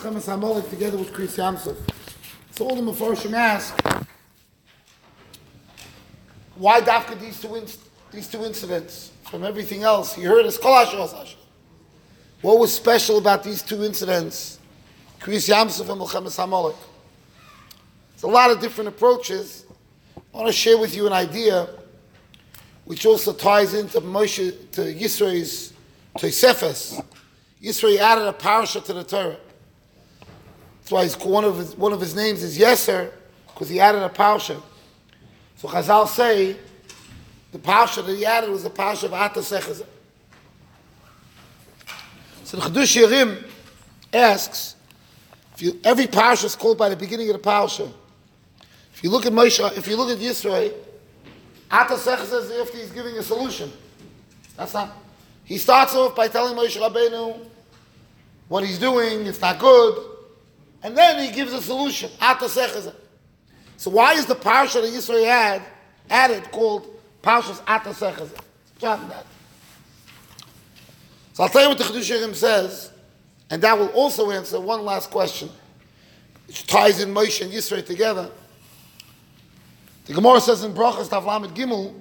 Chemes Amalek together with Kriyas Yamsuf. So all the Mefarshim ask, why Dafka these two, inc- these two incidents from everything else? He heard us, What was special about these two incidents? Kriyas Yamsuf and Milchemes Amalek. There's a lot of different approaches. I want to share with you an idea which also ties into Moshe, to Yisro's Tosefes. Yisro added a parasha to the Torah. That's why he's, one, of his, one of his names is Yeser, because he added a parasha. So Chazal say, the parasha that he added was the parasha of Ata. So the Chiddushei HaRim asks, if you, every parasha is called by the beginning of the parasha. If you look at Moshe, if you look at Yisro, Ata Sechazah is after he's giving a solution. That's not. He starts off by telling Moshe Rabbeinu what he's doing, it's not good, and then he gives a solution. So why is the parsha that Yisro had added called Parshas Ata Sechazah? that. So I'll tell you what the Chedush says, and that will also answer one last question, which ties in Moshe and Yisro together. The Gemara says in Brachas Tavlamet Gimel,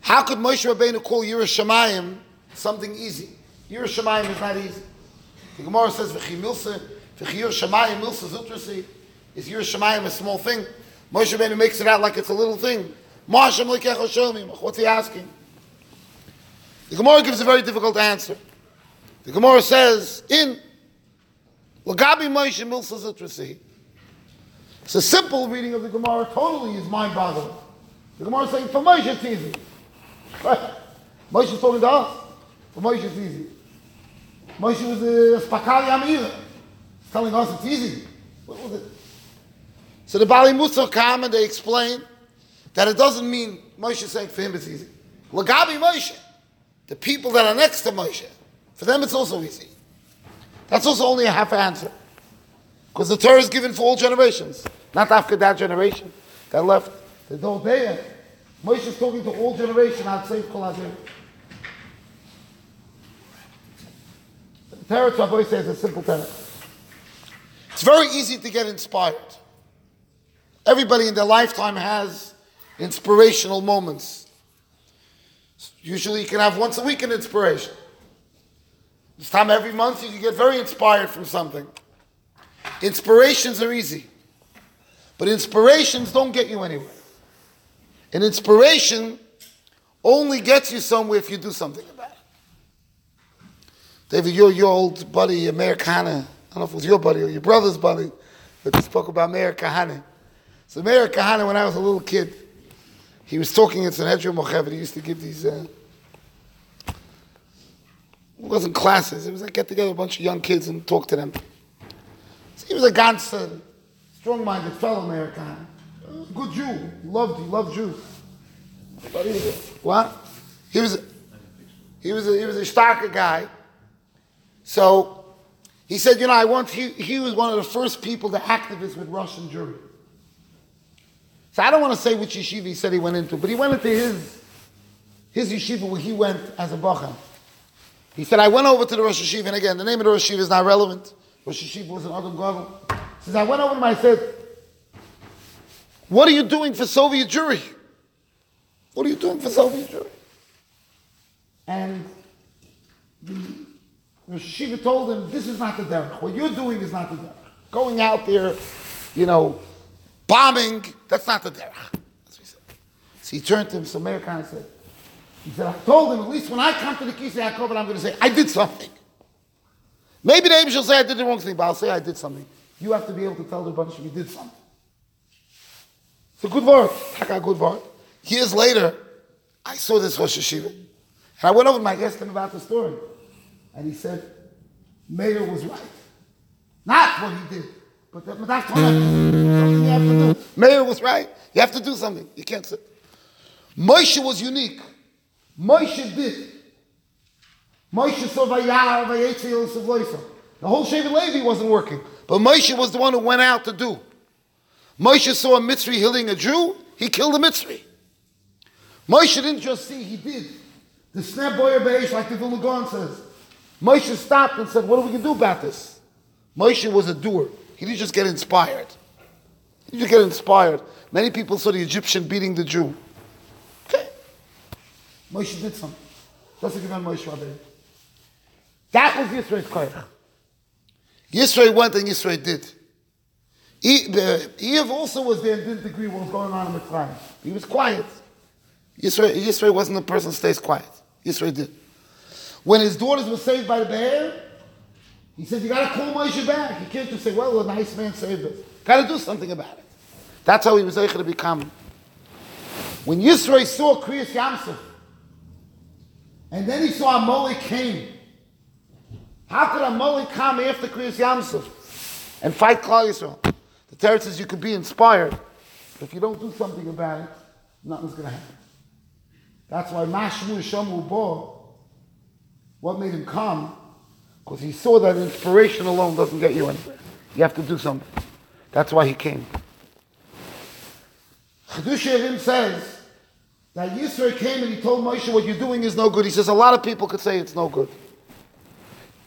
how could Moshe Rabbeinu call Yerushalayim something easy? Yerushalayim is not easy. The Gemara says, "V'chi milsa, v'chi Yerushalayim milsa zutrasi." Is Yerushalayim a small thing? Moshe Rabbeinu makes it out like it's a little thing. Moshe, what's he asking? The Gemara gives a very difficult answer. The Gemara says, in Lagabi Moshe Milsa Zutrasi, it's a simple reading of the Gemara, totally is mind-boggling. The Gemara is saying, for Moshe it's easy. Right? Moshe is talking to us. For Moshe it's easy. Moshe was a Spakali Amira. He's telling us it's easy. What was it? So the Baalei Mussar come and they explain that it doesn't mean Moshe saying for him it's easy. Lagabi Moshe, the people that are next to Moshe, for them it's also easy. That's also only a half answer. Because the Torah is given for all generations. Not after that generation that left. they don't Doldeya. Moshe is talking to all generation outside Kol The Torah Rabbi says a simple Torah. It's very easy to get inspired. Everybody in their lifetime has inspirational moments. Usually you can have once a week an inspiration. This time every month you can get very inspired from something. Inspirations are easy. But inspirations don't get you anywhere. An inspiration only gets you somewhere if you do something about it. David, your, your old buddy, Kahane, I don't know if it was your buddy or your brother's buddy, but he spoke about Meir Kahane. So Meir Kahane, when I was a little kid, he was talking in Sanhedrin Mochevet. He used to give these, uh, it wasn't classes, it was like get together a bunch of young kids and talk to them. So he was a ganz uh, strong-minded fellow American. Good Jew. Loved, he loved Jews. What? He was, he was, a, he was a starker guy. So he said, you know, I want, he, he was one of the first people, the activists with Russian Jewry. So I don't want to say which yeshiva he said he went into, but he went into his, his yeshiva where he went as a bacha. He said, I went over to the Rosh Yeshiva, and again, the name of the Rosh Yeshiva is not relevant. Rosh Yeshiva was an Adam Gadol. Says, I went over to him, I said, what are you doing for Soviet Jewry? What are you doing for Soviet Jewry? And Yeshiva told him, this is not the derech. What you're doing is not the derech. Going out there, you know, bombing, that's not the derech. That's what he said. So he turned to him, so Meir Kahane said, he said, I told him, at least when I come to the Kisei HaKovod, I'm going to say, I did something. Maybe the angel will say I did the wrong thing, but I'll say I did something. You have to be able to tell the bunch you did something. It's a good word. a good word. Years later, I saw this Rosh Yeshiva. And I went over and my guest him about the story. And he said, Mayor was right. Not what he did. But that's what you have to do. Meir was right. You have to do something. You can't sit. Moshe was unique. Moshe did. Moshe saw Vayar, Vayetzi, Yosef The whole Shevet Levi wasn't working. But Moshe was the one who went out to do. Moshe saw a Mitzri healing a Jew, he killed a Mitzri. Moshe didn't just see, he did. The snap boyer beish, like the Vilna Gaon says. Moshe stopped and said, What are we going to do about this? Moshe was a doer. He didn't just get inspired. He didn't just get inspired. Many people saw the Egyptian beating the Jew. Okay. Moshe did something. Just like about Moshe. That was Yisro's koyach. Yisro went and Yisro did. Iyov also was there and didn't agree what was going on in the Mitzrayim. He was quiet. Yisro, Yisro wasn't the person who stays quiet. Yisro did. When his daughters were saved by the bear, he said, you got to call Moshe back. You can't just say, well, a nice man saved us. Got to do something about it. That's how he was able to become. When Yisro saw Kriyas Yamsuf, and then he saw Amalek came, how could Amalek come after Kriyas Yamsuf and fight Klal Yisrael? The Torah says you could be inspired, but if you don't do something about it, nothing's going to happen. That's why Mashmu Shamu Bo, what made him come? Because he saw that inspiration alone doesn't get you anywhere. You have to do something. That's why he came. Chedush says that Yisro came and he told Moshe, what you're doing is no good. He says a lot of people could say it's no good.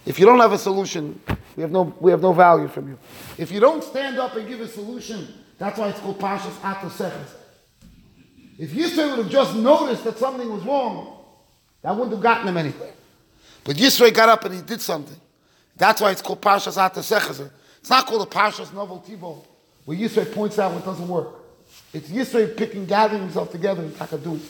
If you don't have a solution, we have no, we have no value from you. If you don't stand up and give a solution, that's why it's called Pashas Atoseches. If Yisro would have just noticed that something was wrong, that wouldn't have gotten him anywhere. But Yisro got up and he did something. That's why it's called Pashas Atoseches. It's not called a Pashas Navol Tibol, where Yisro points out what doesn't work. It's Yisro picking, gathering himself together and something.